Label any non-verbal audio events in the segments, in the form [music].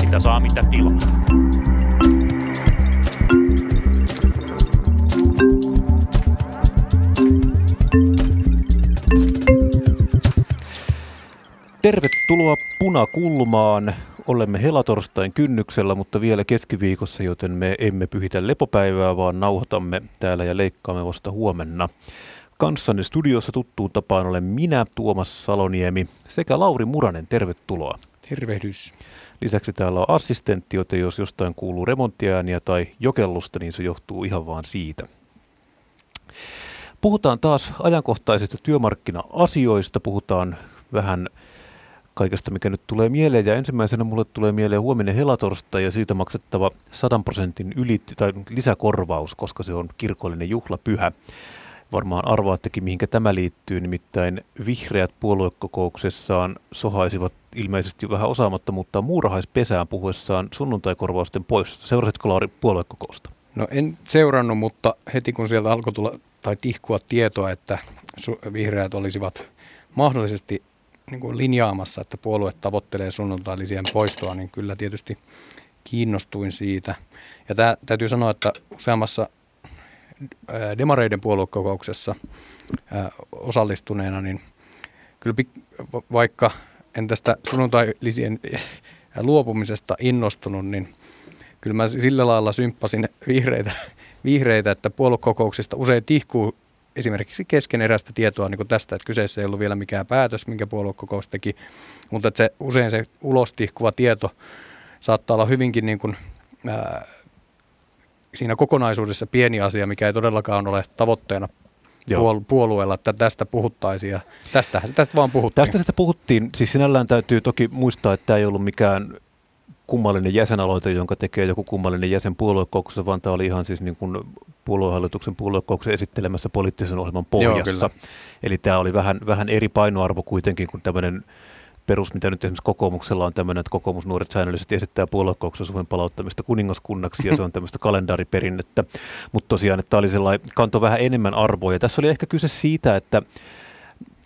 Mitä saa, mitä tilaa. Tervetuloa Punakulmaan. Olemme helatorstain kynnyksellä, mutta vielä keskiviikossa, joten me emme pyhitä lepopäivää, vaan nauhoitamme täällä ja leikkaamme vasta huomenna. Kanssanne studiossa tuttuun tapaan olen minä, Tuomas Saloniemi, sekä Lauri Muranen. Tervetuloa. Tervehdys. Lisäksi täällä on assistentti, joten jos jostain kuuluu remonttiääniä tai jokellusta, niin se johtuu ihan vaan siitä. Puhutaan taas ajankohtaisista työmarkkina-asioista, puhutaan vähän kaikesta, mikä nyt tulee mieleen. Ja ensimmäisenä mulle tulee mieleen huominen helatorstai ja siitä maksettava 100 prosentin yli, tai lisäkorvaus, koska se on kirkollinen juhlapyhä. Varmaan arvaattekin, mihinkä tämä liittyy, nimittäin vihreät puoluekokouksessaan sohaisivat ilmeisesti vähän osaamattomuutta muurahaispesään puhuessaan sunnuntaikorvausten poistosta. Seurasitko Lauri puoluekokousta? No en seurannut, mutta heti kun sieltä alkoi tulla tai tihkua tietoa, että vihreät olisivat mahdollisesti niin kuin linjaamassa, että puolue tavoittelee sunnuntailisien poistoa, niin kyllä tietysti kiinnostuin siitä. Ja tämä, täytyy sanoa, että useammassa demareiden puoluekokouksessa osallistuneena, niin kyllä vaikka en tästä sunnuntailisien luopumisesta innostunut, niin kyllä mä sillä lailla symppasin vihreitä, [laughs] vihreitä että puoluekokouksista usein tihkuu esimerkiksi keskeneräistä tietoa niin tästä, että kyseessä ei ollut vielä mikään päätös, minkä puoluekokous teki, mutta että se, usein se ulostihkuva tieto saattaa olla hyvinkin niin kuin, ää, siinä kokonaisuudessa pieni asia, mikä ei todellakaan ole tavoitteena Joo. puolueella, että tästä puhuttaisiin ja tästähän se tästä vaan puhuttiin. Tästä sitä puhuttiin, siis sinällään täytyy toki muistaa, että tämä ei ollut mikään kummallinen jäsenaloite, jonka tekee joku kummallinen jäsen puoluekokouksessa, vaan tämä oli ihan siis niin kuin puoluehallituksen puoluekokouksen esittelemässä poliittisen ohjelman pohjassa. Joo, Eli tämä oli vähän, vähän eri painoarvo kuitenkin kuin tämmöinen perus, mitä nyt esimerkiksi kokoomuksella on tämmöinen, että kokoomusnuoret säännöllisesti esittää puoluekokouksen Suomen palauttamista kuningaskunnaksi ja se on tämmöistä kalendaariperinnettä. Mutta tosiaan, että tämä oli sellainen, kanto vähän enemmän arvoa ja tässä oli ehkä kyse siitä, että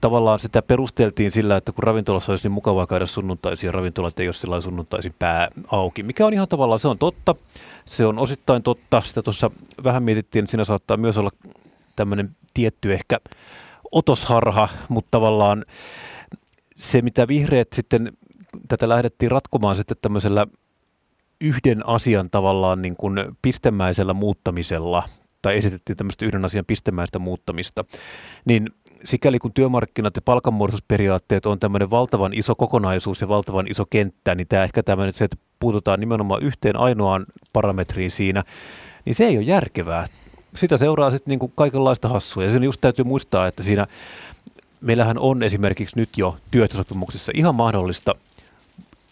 tavallaan sitä perusteltiin sillä, että kun ravintolassa olisi niin mukavaa käydä sunnuntaisia, ravintolat ei ole sellainen sunnuntaisin pää auki, mikä on ihan tavallaan, se on totta. Se on osittain totta. Sitä tuossa vähän mietittiin, että siinä saattaa myös olla tämmöinen tietty ehkä otosharha, mutta tavallaan se, mitä vihreät sitten, tätä lähdettiin ratkomaan sitten tämmöisellä yhden asian tavallaan niin kuin pistemäisellä muuttamisella, tai esitettiin tämmöistä yhden asian pistemäistä muuttamista, niin sikäli kun työmarkkinat ja palkanmuodostusperiaatteet on tämmöinen valtavan iso kokonaisuus ja valtavan iso kenttä, niin tämä ehkä tämmöinen se, että puututaan nimenomaan yhteen ainoaan parametriin siinä, niin se ei ole järkevää. Sitä seuraa sitten niin kuin kaikenlaista hassua ja sen just täytyy muistaa, että siinä meillähän on esimerkiksi nyt jo työehtosopimuksissa ihan mahdollista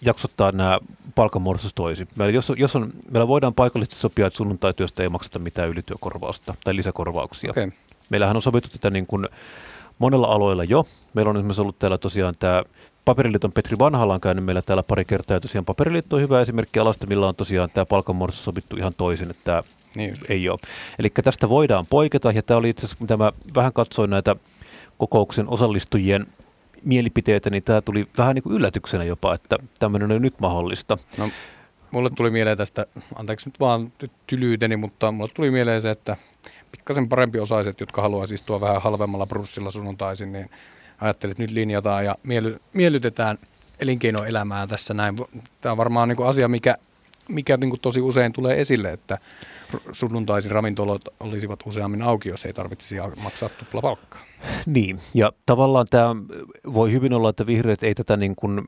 jaksottaa nämä palkanmuodostus toisin. Meillä, jos, jos on, meillä voidaan paikallisesti sopia, että sunnuntaityöstä ei makseta mitään ylityökorvausta tai lisäkorvauksia. Okay. Meillähän on sovittu tätä niin kuin monella aloilla jo. Meillä on esimerkiksi ollut täällä tosiaan tämä Paperiliiton Petri Vanhala on käynyt meillä täällä pari kertaa, ja tosiaan Paperiliitto on hyvä esimerkki alasta, millä on tosiaan tämä palkanmuodostus sovittu ihan toisin, että niin ei ole. Eli tästä voidaan poiketa, ja tämä oli itse asiassa, mitä mä vähän katsoin näitä kokouksen osallistujien mielipiteitä, niin tämä tuli vähän niin kuin yllätyksenä jopa, että tämmöinen on nyt mahdollista. No, mulle tuli mieleen tästä, anteeksi nyt vaan tylyyteni, mutta mulle tuli mieleen se, että pikkasen parempi osaiset, jotka haluaa siis tuo vähän halvemmalla brussilla sunnuntaisin, niin ajattelin, että nyt linjataan ja miellytetään elinkeinoelämää tässä näin. Tämä on varmaan niin kuin asia, mikä, mikä niin kuin tosi usein tulee esille, että sunnuntaisin ravintolot olisivat useammin auki, jos ei tarvitsisi maksaa tuplapalkkaa. Niin, ja tavallaan tämä voi hyvin olla, että vihreät ei tätä niin kuin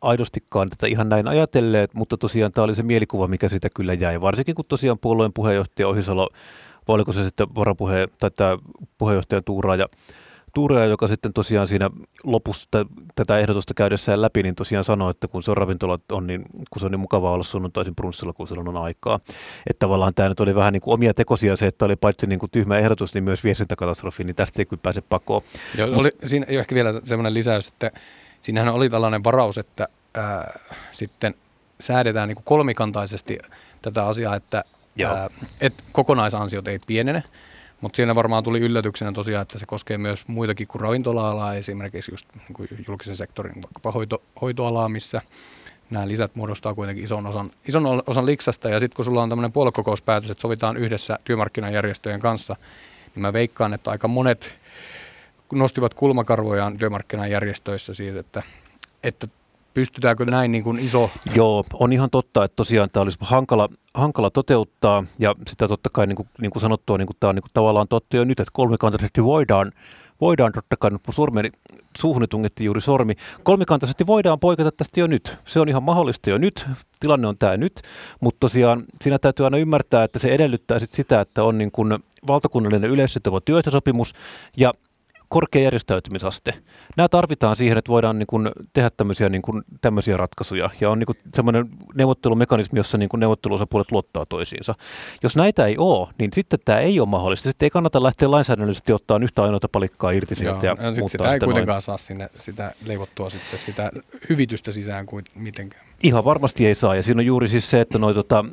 aidostikaan tätä ihan näin ajatelleet, mutta tosiaan tämä oli se mielikuva, mikä siitä kyllä jäi. Varsinkin kun tosiaan puolueen puheenjohtaja Ohisalo, vai oliko se sitten varapuhe, tai tämä puheenjohtaja Tuura ja Tuurea, joka sitten tosiaan siinä lopussa tätä ehdotusta käydessään läpi, niin tosiaan sanoi, että kun se on ravintolat on, niin kun se on niin mukavaa olla sunnuntaisin brunssilla, kun silloin on aikaa. Että tavallaan tämä nyt oli vähän niin kuin omia tekosia se, että oli paitsi niin kuin tyhmä ehdotus, niin myös viestintäkatastrofi, niin tästä ei kyllä pääse pakoon. Joo, oli, siinä ehkä vielä semmoinen lisäys, että siinähän oli tällainen varaus, että ää, sitten säädetään niin kuin kolmikantaisesti tätä asiaa, että ää, et kokonaisansiot ei pienene, Mutta siinä varmaan tuli yllätyksenä tosiaan, että se koskee myös muitakin kuin ravintola-alaa, esimerkiksi just niin julkisen sektorin vaikkapa hoito, hoitoalaa, missä nämä lisät muodostaa kuitenkin ison osan, ison osan liksasta. Ja sitten kun sulla on tämmöinen puoluekokouspäätös, että sovitaan yhdessä työmarkkinajärjestöjen kanssa, niin mä veikkaan, että aika monet nostivat kulmakarvojaan työmarkkinajärjestöissä siitä, että, että pystytäänkö näin niin kuin iso... Joo, on ihan totta, että tosiaan tämä olisi hankala, hankala toteuttaa ja sitä totta kai niin kuin, niin kuin sanottua, niin kuin tämä on niin kuin tavallaan totta jo nyt, että kolmikantaisesti voidaan, voidaan totta kai, sormeni suuhun tungettiin juuri sormi. Kolmikantaisesti voidaan poiketa tästä jo nyt. Se on ihan mahdollista jo nyt. Tilanne on tämä nyt, mutta tosiaan siinä täytyy aina ymmärtää, että se edellyttää sit sitä, että on niin kuin valtakunnallinen yleissitova työehtosopimus ja korkea järjestäytymisaste. Nämä tarvitaan siihen, että voidaan niin kuin tehdä tämmöisiä, niin kuin, tämmöisiä ratkaisuja. Ja on niin kuin semmoinen neuvottelumekanismi, jossa niin kuin neuvotteluosapuolet luottaa toisiinsa. Jos näitä ei ole, niin sitten tämä ei ole mahdollista. Sitten ei kannata lähteä lainsäädännöllisesti ottaa yhtä ainoata palikkaa irti sieltä ja, ja sit sitä ei kuitenkaan noin. saa sinne sitä leivottua sitten sitä hyvitystä sisään kuin mitenkään. Ihan varmasti ei saa. Ja siinä on juuri siis se, että noi, tota,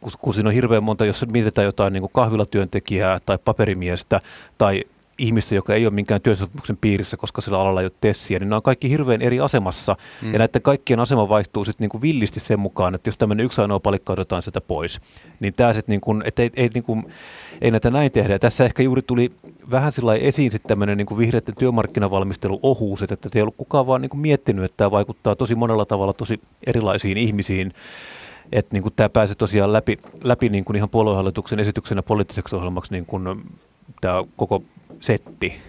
kun, kun siinä on hirveän monta, jos mietitään jotain niin kuin kahvilatyöntekijää tai paperimiestä tai ihmistä, joka ei ole minkään työsopimuksen piirissä, koska sillä alalla ei ole tessiä, niin ne on kaikki hirveän eri asemassa. Mm. Ja näiden kaikkien asema vaihtuu sitten niinku villisti sen mukaan, että jos tämmöinen yksi ainoa palikka otetaan sitä pois, niin tämä sitten, niinku, että ei, ei, niinku, ei näitä näin tehdä. Ja tässä ehkä juuri tuli vähän sillä esiin sitten tämmöinen niinku vihreiden työmarkkinavalmistelu ohuus, että, että ei ollut kukaan vaan niinku miettinyt, että tämä vaikuttaa tosi monella tavalla tosi erilaisiin ihmisiin että niin kuin tämä pääsee tosiaan läpi, läpi niin kuin ihan puoluehallituksen esityksenä poliittiseksi ohjelmaksi niin kuin tämä koko setti.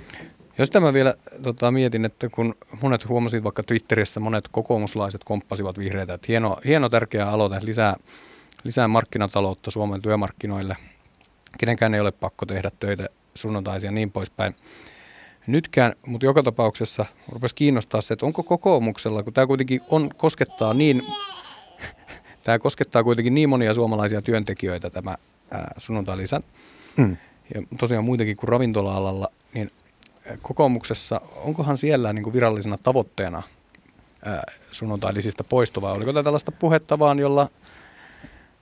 Jos tämä vielä tota, mietin, että kun monet huomasivat vaikka Twitterissä, monet kokoomuslaiset komppasivat vihreitä, että hieno, hieno tärkeä aloite, lisää, lisää markkinataloutta Suomen työmarkkinoille. Kenenkään ei ole pakko tehdä töitä sunnuntaisia ja niin poispäin. Nytkään, mutta joka tapauksessa rupesi kiinnostaa se, että onko kokoomuksella, kun tämä kuitenkin on, koskettaa niin, [laughs] tämä koskettaa kuitenkin niin monia suomalaisia työntekijöitä tämä sunnuntai-lisä, mm ja tosiaan muitakin kuin ravintola-alalla, niin kokoomuksessa, onkohan siellä niin kuin virallisena tavoitteena sunnuntailisistä poistuvaa? Oliko tämä tällaista puhetta vaan, jolla,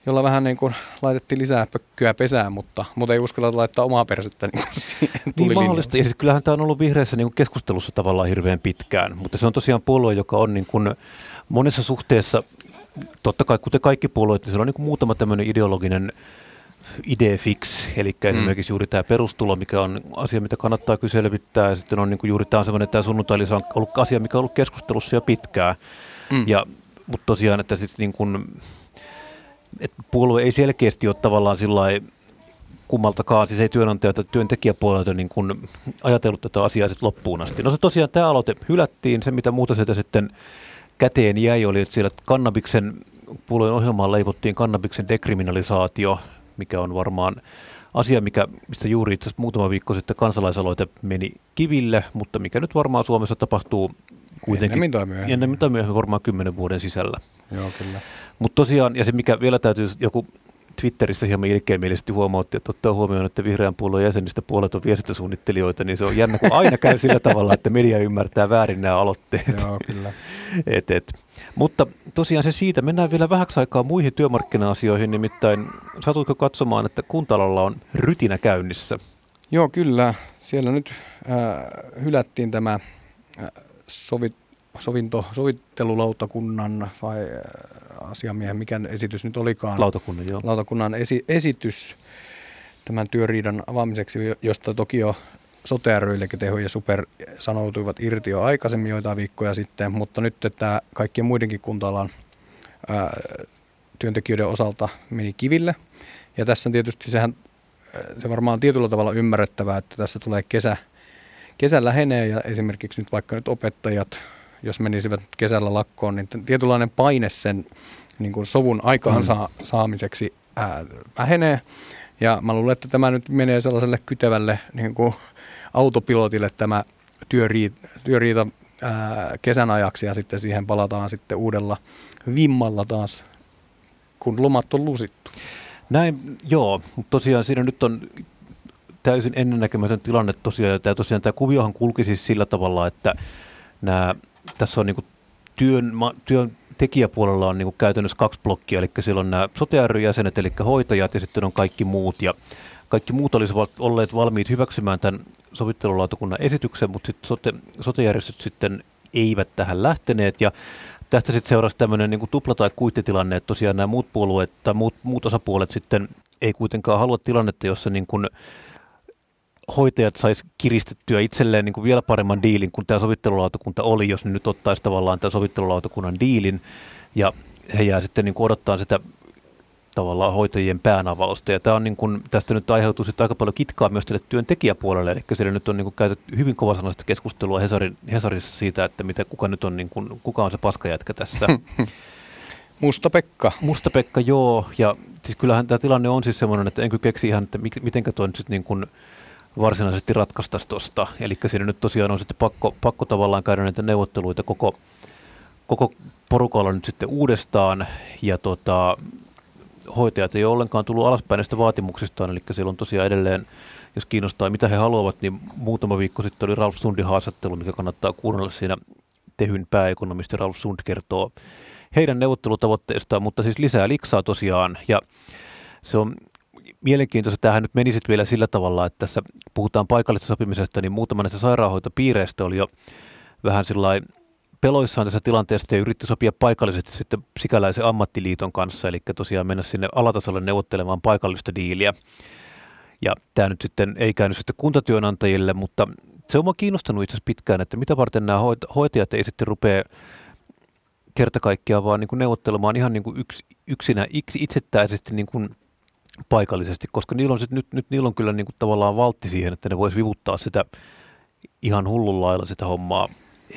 jolla vähän niin kuin laitettiin lisää pökkyä pesään, mutta, mutta ei uskalla laittaa omaa persettä niin siihen Niin mahdollista. Ja siis kyllähän tämä on ollut vihreässä niin kuin keskustelussa tavallaan hirveän pitkään, mutta se on tosiaan puolue, joka on niin kuin monessa suhteessa, totta kai kuten kaikki puolueet, niin siellä on niin kuin muutama tämmöinen ideologinen idefix, eli mm. esimerkiksi juuri tämä perustulo, mikä on asia, mitä kannattaa kyllä selvittää, ja sitten on niin kuin juuri tämä sellainen, tämä sunnuntai on ollut asia, mikä on ollut keskustelussa jo pitkään, mm. ja, mutta tosiaan, että sitten niin kuin, että puolue ei selkeästi ole tavallaan sillä kummaltakaan, siis ei työnantaja tai työntekijäpuolelta niin kuin ajatellut tätä asiaa sitten loppuun asti. No se tosiaan tämä aloite hylättiin, se mitä muuta sieltä sitten käteen jäi oli, että siellä kannabiksen puolueen ohjelmaan leivottiin kannabiksen dekriminalisaatio, mikä on varmaan asia, mikä, mistä juuri itse asiassa muutama viikko sitten kansalaisaloite meni kiville, mutta mikä nyt varmaan Suomessa tapahtuu kuitenkin ennemmin tai myöhemmin, ennemmin tai myöhemmin varmaan kymmenen vuoden sisällä. Joo, kyllä. Mutta tosiaan, ja se mikä vielä täytyy joku Twitterissä hieman ilkeämielisesti huomautti, että ottaa huomioon, että vihreän puolueen jäsenistä puolet on viestintäsuunnittelijoita, niin se on jännä, kun aina käy sillä tavalla, että media ymmärtää väärin nämä aloitteet. Joo, kyllä. [laughs] Et, et. Mutta tosiaan se siitä. Mennään vielä vähäksi aikaa muihin työmarkkina-asioihin, nimittäin satuitko katsomaan, että kuntalalla on rytinä käynnissä? Joo, kyllä. Siellä nyt äh, hylättiin tämä äh, sovit, sovinto, sovittelulautakunnan vai äh, asiamiehen, mikä esitys nyt olikaan. Lautakunnan, joo. Lautakunnan esi, esitys tämän työriidan avaamiseksi, josta toki jo sote Teho ja Super sanoutuivat irti jo aikaisemmin joitain viikkoja sitten, mutta nyt tämä kaikkien muidenkin kunta työntekijöiden osalta meni kiville. Ja tässä tietysti sehän, se varmaan on tietyllä tavalla ymmärrettävää, että tässä tulee kesä, kesä lähenee ja esimerkiksi nyt vaikka nyt opettajat, jos menisivät kesällä lakkoon, niin tietynlainen paine sen niin kuin sovun aikaan mm. saamiseksi ää, vähenee. Ja mä luulen, että tämä nyt menee sellaiselle kytevälle niin kuin autopilotille tämä työriita, työriita ää, kesän ajaksi ja sitten siihen palataan sitten uudella vimmalla taas, kun lomat on lusittu. Näin, joo, tosiaan siinä nyt on täysin ennennäkemätön tilanne tosiaan, ja tämä, tosiaan tämä kuviohan kulki siis sillä tavalla, että nämä, tässä on niin työn, työn tekijäpuolella on niin käytännössä kaksi blokkia, eli siellä on nämä sote jäsenet, eli hoitajat, ja sitten on kaikki muut, ja kaikki muut olisivat olleet valmiit hyväksymään tämän sovittelulautakunnan esityksen, mutta sitten sote, sotejärjestöt sitten eivät tähän lähteneet. Ja tästä sitten seurasi tämmöinen niin tupla- tai kuittitilanne, että tosiaan nämä muut puolueet tai muut, muut osapuolet sitten ei kuitenkaan halua tilannetta, jossa niin kuin hoitajat sais kiristettyä itselleen niin kuin vielä paremman diilin kuin tämä sovittelulautakunta oli, jos ne nyt ottaisi tavallaan tämän sovittelulautakunnan diilin ja he jää sitten niin kuin odottaa sitä tavallaan hoitajien päänavausta. Ja tämä on niin kuin, tästä nyt aiheutuu sitten aika paljon kitkaa myös tälle työntekijäpuolelle, eli siellä nyt on niin kuin käytetty hyvin kovasanaista keskustelua Hesarin, Hesarissa siitä, että mitä, kuka nyt on, niin kuin, kuka on se paskajätkä tässä. [laughs] Musta Pekka. Musta Pekka, joo. Ja siis kyllähän tämä tilanne on siis semmoinen, että en kyllä keksi ihan, että miten toi nyt sitten niin kuin varsinaisesti ratkaistaisi tuosta. Eli siinä nyt tosiaan on sitten pakko, pakko tavallaan käydä näitä neuvotteluita koko, koko porukalla nyt sitten uudestaan. Ja tota, hoitajat ei ole ollenkaan tullut alaspäin näistä vaatimuksistaan, eli siellä on tosiaan edelleen, jos kiinnostaa mitä he haluavat, niin muutama viikko sitten oli Ralf Sundin haastattelu, mikä kannattaa kuunnella siinä Tehyn pääekonomisti Ralf Sund kertoo heidän neuvottelutavoitteistaan, mutta siis lisää liksaa tosiaan, ja se on mielenkiintoista. Tämähän nyt meni vielä sillä tavalla, että tässä puhutaan paikallisesta sopimisesta, niin muutama näistä sairaanhoitopiireistä oli jo vähän sillä peloissaan tässä tilanteesta ja yritti sopia paikallisesti sitten sikäläisen ammattiliiton kanssa, eli tosiaan mennä sinne alatasolle neuvottelemaan paikallista diiliä. Ja tämä nyt sitten ei käynyt sitten kuntatyönantajille, mutta se on kiinnostanut itse asiassa pitkään, että mitä varten nämä hoitajat ei sitten rupea kerta kaikkiaan vaan niin kuin neuvottelemaan ihan niin kuin yks, yksinä, itsettäisesti niin kuin paikallisesti, koska niillä on sit, nyt, nyt niillä on kyllä niin kuin tavallaan valtti siihen, että ne voisi vivuttaa sitä ihan hullun lailla sitä hommaa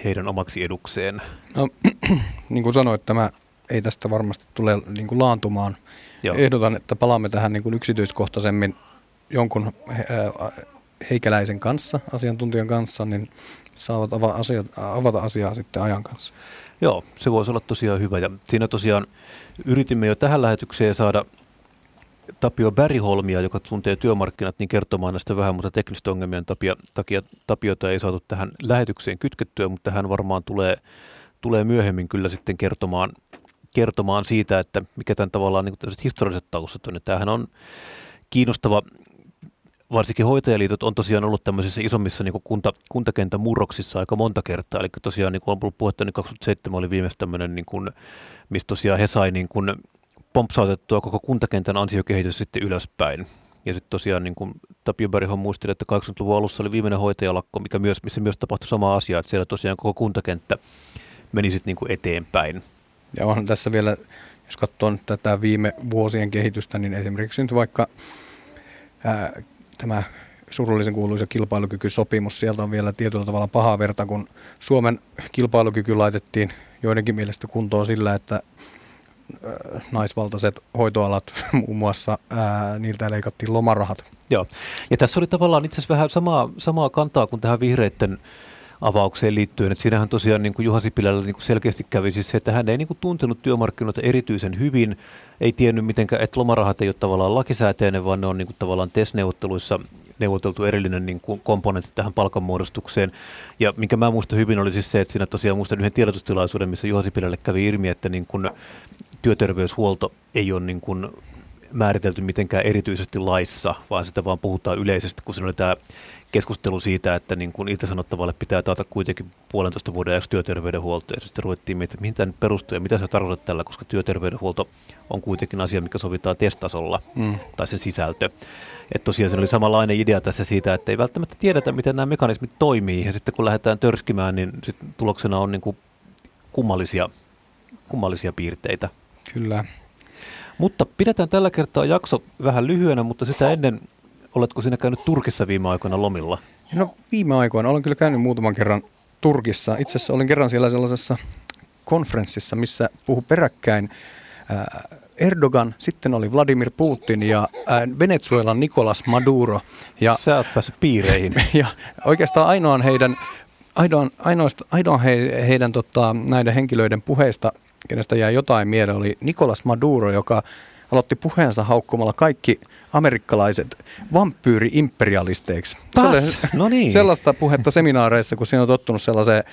heidän omaksi edukseen? No, [clears throat] niin kuin sanoit, tämä ei tästä varmasti tule niin kuin laantumaan. Joo. Ehdotan, että palaamme tähän niin kuin yksityiskohtaisemmin jonkun heikäläisen kanssa, asiantuntijan kanssa, niin saavat avata asiat, avata asiaa sitten ajan kanssa. Joo, se voisi olla tosiaan hyvä. Ja siinä tosiaan yritimme jo tähän lähetykseen saada Tapio Bäriholmia, joka tuntee työmarkkinat, niin kertomaan näistä vähän, mutta teknistä ongelmien takia, takia Tapiota ei saatu tähän lähetykseen kytkettyä, mutta hän varmaan tulee, tulee myöhemmin kyllä sitten kertomaan, kertomaan siitä, että mikä tämän tavallaan niin kuin historialliset taustat on. Tämähän on kiinnostava varsinkin hoitajaliitot on tosiaan ollut tämmöisissä isommissa niin kunta, kuntakentän murroksissa aika monta kertaa. Eli tosiaan niin kuin on ollut puhetta, niin 27 oli viimeistä tämmöinen, niin kuin, mistä tosiaan he sai niin kuin pompsautettua koko kuntakentän ansiokehitys sitten ylöspäin. Ja sitten tosiaan niin kuin Tapio Berihon muisteli, että 80-luvun alussa oli viimeinen hoitajalakko, mikä myös, missä myös tapahtui sama asia, että siellä tosiaan koko kuntakenttä meni sitten niin eteenpäin. Ja onhan tässä vielä, jos katsoo tätä viime vuosien kehitystä, niin esimerkiksi nyt vaikka ää, tämä surullisen kuuluisa kilpailukykysopimus, sieltä on vielä tietyllä tavalla pahaa verta, kun Suomen kilpailukyky laitettiin joidenkin mielestä kuntoon sillä, että naisvaltaiset hoitoalat [laughs] muun muassa, ää, niiltä leikattiin lomarahat. Joo, ja tässä oli tavallaan itse asiassa vähän samaa, samaa kantaa kuin tähän vihreiden avaukseen liittyen, että siinähän tosiaan niin kuin Juha Sipilällä niin kuin selkeästi kävi siis se, että hän ei niin kuin tuntenut työmarkkinoita erityisen hyvin, ei tiennyt mitenkään, että lomarahat ei ole tavallaan lakisääteinen, vaan ne on niin kuin tavallaan TES-neuvotteluissa neuvoteltu erillinen niin kuin komponentti tähän palkanmuodostukseen. Ja minkä mä muistan hyvin oli siis se, että siinä tosiaan muistan yhden tiedotustilaisuuden, missä Juha Sipilälle kävi ilmi, että niin kuin työterveyshuolto ei ole niin kuin määritelty mitenkään erityisesti laissa, vaan sitä vaan puhutaan yleisesti, kun siinä oli tämä keskustelu siitä, että niin kuin irtisanottavalle pitää taata kuitenkin puolentoista vuoden ajaksi työterveydenhuolto. Ja sitten ruvettiin miettimään, mihin tämä perustuu ja mitä se tarkoittaa tällä, koska työterveydenhuolto on kuitenkin asia, mikä sovitaan testasolla mm. tai sen sisältö. Että tosiaan se oli samanlainen idea tässä siitä, että ei välttämättä tiedetä, miten nämä mekanismit toimii. Ja sitten kun lähdetään törskimään, niin sitten tuloksena on niin kuin kummallisia, kummallisia piirteitä. Kyllä. Mutta pidetään tällä kertaa jakso vähän lyhyenä, mutta sitä ennen oletko sinä käynyt Turkissa viime aikoina lomilla? No viime aikoina olen kyllä käynyt muutaman kerran Turkissa. Itse asiassa olin kerran siellä sellaisessa konferenssissa, missä puhu peräkkäin Erdogan, sitten oli Vladimir Putin ja Venezuelan Nicolas Maduro. Ja, Sä oot päässyt piireihin. [laughs] Ja oikeastaan ainoan heidän, ainoan, ainoasta, ainoan he, heidän tota, näiden henkilöiden puheista kenestä jäi jotain mieleen, oli Nicolas Maduro, joka aloitti puheensa haukkumalla kaikki amerikkalaiset vampyyri-imperialisteiksi. No niin. Sellaista puhetta seminaareissa, kun siinä on tottunut sellaiseen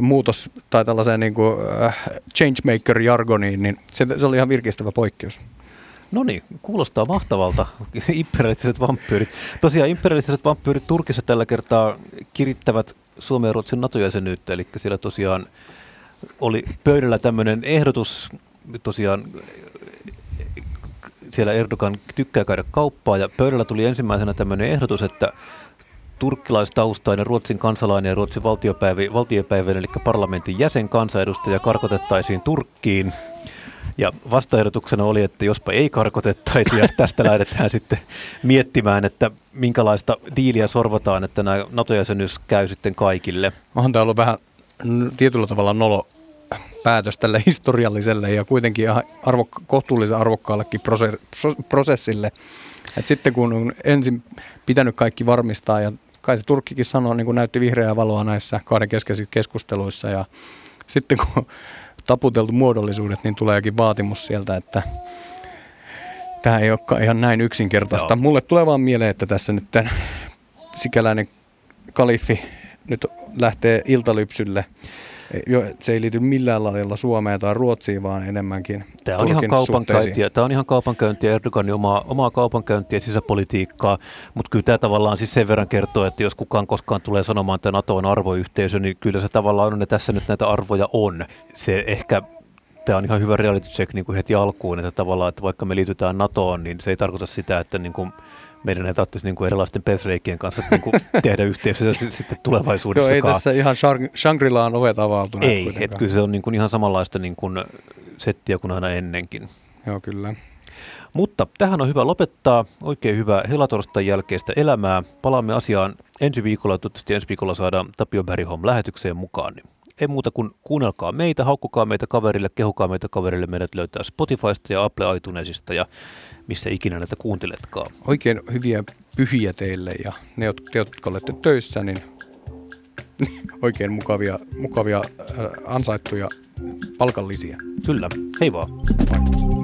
muutos- tai tällaiseen niin kuin, uh, changemaker-jargoniin, niin se, se oli ihan virkistävä poikkeus. No niin, kuulostaa mahtavalta. [laughs] imperialistiset vampyyrit. Tosiaan imperialistiset vampyyrit Turkissa tällä kertaa kirittävät Suomen ja Ruotsin NATO-jäsenyyttä, eli siellä tosiaan oli pöydällä tämmöinen ehdotus, tosiaan siellä Erdogan tykkää käydä kauppaa, ja pöydällä tuli ensimmäisenä tämmöinen ehdotus, että turkkilaistaustainen Ruotsin kansalainen ja Ruotsin valtiopäivä, valtiopäivän, eli parlamentin jäsen kansanedustaja karkotettaisiin Turkkiin. Ja vastaehdotuksena oli, että jospa ei karkotettaisi, ja tästä lähdetään [laughs] sitten miettimään, että minkälaista diiliä sorvataan, että nämä NATO-jäsenyys käy sitten kaikille. Onhan tämä ollut vähän tietyllä tavalla nolo päätös tälle historialliselle ja kuitenkin arvo, kohtuullisen arvokkaallekin prosessille. Et sitten kun on ensin pitänyt kaikki varmistaa ja kai se Turkkikin sanoo, niin kuin näytti vihreää valoa näissä kahden keskeisissä keskusteluissa ja sitten kun [laughs] taputeltu muodollisuudet, niin tuleekin vaatimus sieltä, että tämä ei olekaan ihan näin yksinkertaista. Joo. Mulle tulee vaan mieleen, että tässä nyt tämän sikäläinen kalifi nyt lähtee iltalypsylle. Se ei liity millään lailla Suomeen tai Ruotsiin, vaan enemmänkin Tämä on ihan kaupankäyntiä, tämä on ihan kaupankäyntiä, Erdoganin omaa, omaa kaupankäyntiä, sisäpolitiikkaa, mutta kyllä tämä tavallaan siis sen verran kertoo, että jos kukaan koskaan tulee sanomaan, että NATO on arvoyhteisö, niin kyllä se tavallaan on, että tässä nyt näitä arvoja on. Se ehkä tämä on ihan hyvä reality check niin kuin heti alkuun, että tavallaan, että vaikka me liitytään NATOon, niin se ei tarkoita sitä, että niin kuin meidän ei tarvitsisi niin kuin erilaisten pesreikien kanssa niin kuin [laughs] tehdä yhteistyötä sitten tulevaisuudessa. Joo, ei tässä ihan Shangri-Laan ovet avautuneet. Ei, että kyllä se on niin kuin ihan samanlaista niin kuin settiä kuin aina ennenkin. Joo, kyllä. Mutta tähän on hyvä lopettaa. Oikein hyvää helatorstain jälkeistä elämää. Palaamme asiaan ensi viikolla. Toivottavasti ensi viikolla saadaan Tapio Berihom lähetykseen mukaan. Niin ei muuta kuin kuunnelkaa meitä, haukkukaa meitä kaverille, kehukaa meitä kaverille. Meidät löytää Spotifysta ja Apple iTunesista ja missä ikinä näitä kuunteletkaan. Oikein hyviä pyhiä teille ja ne, jotka olette töissä, niin [laughs] oikein mukavia, mukavia äh, ansaittuja palkallisia. Kyllä. Hei vaan. Moi.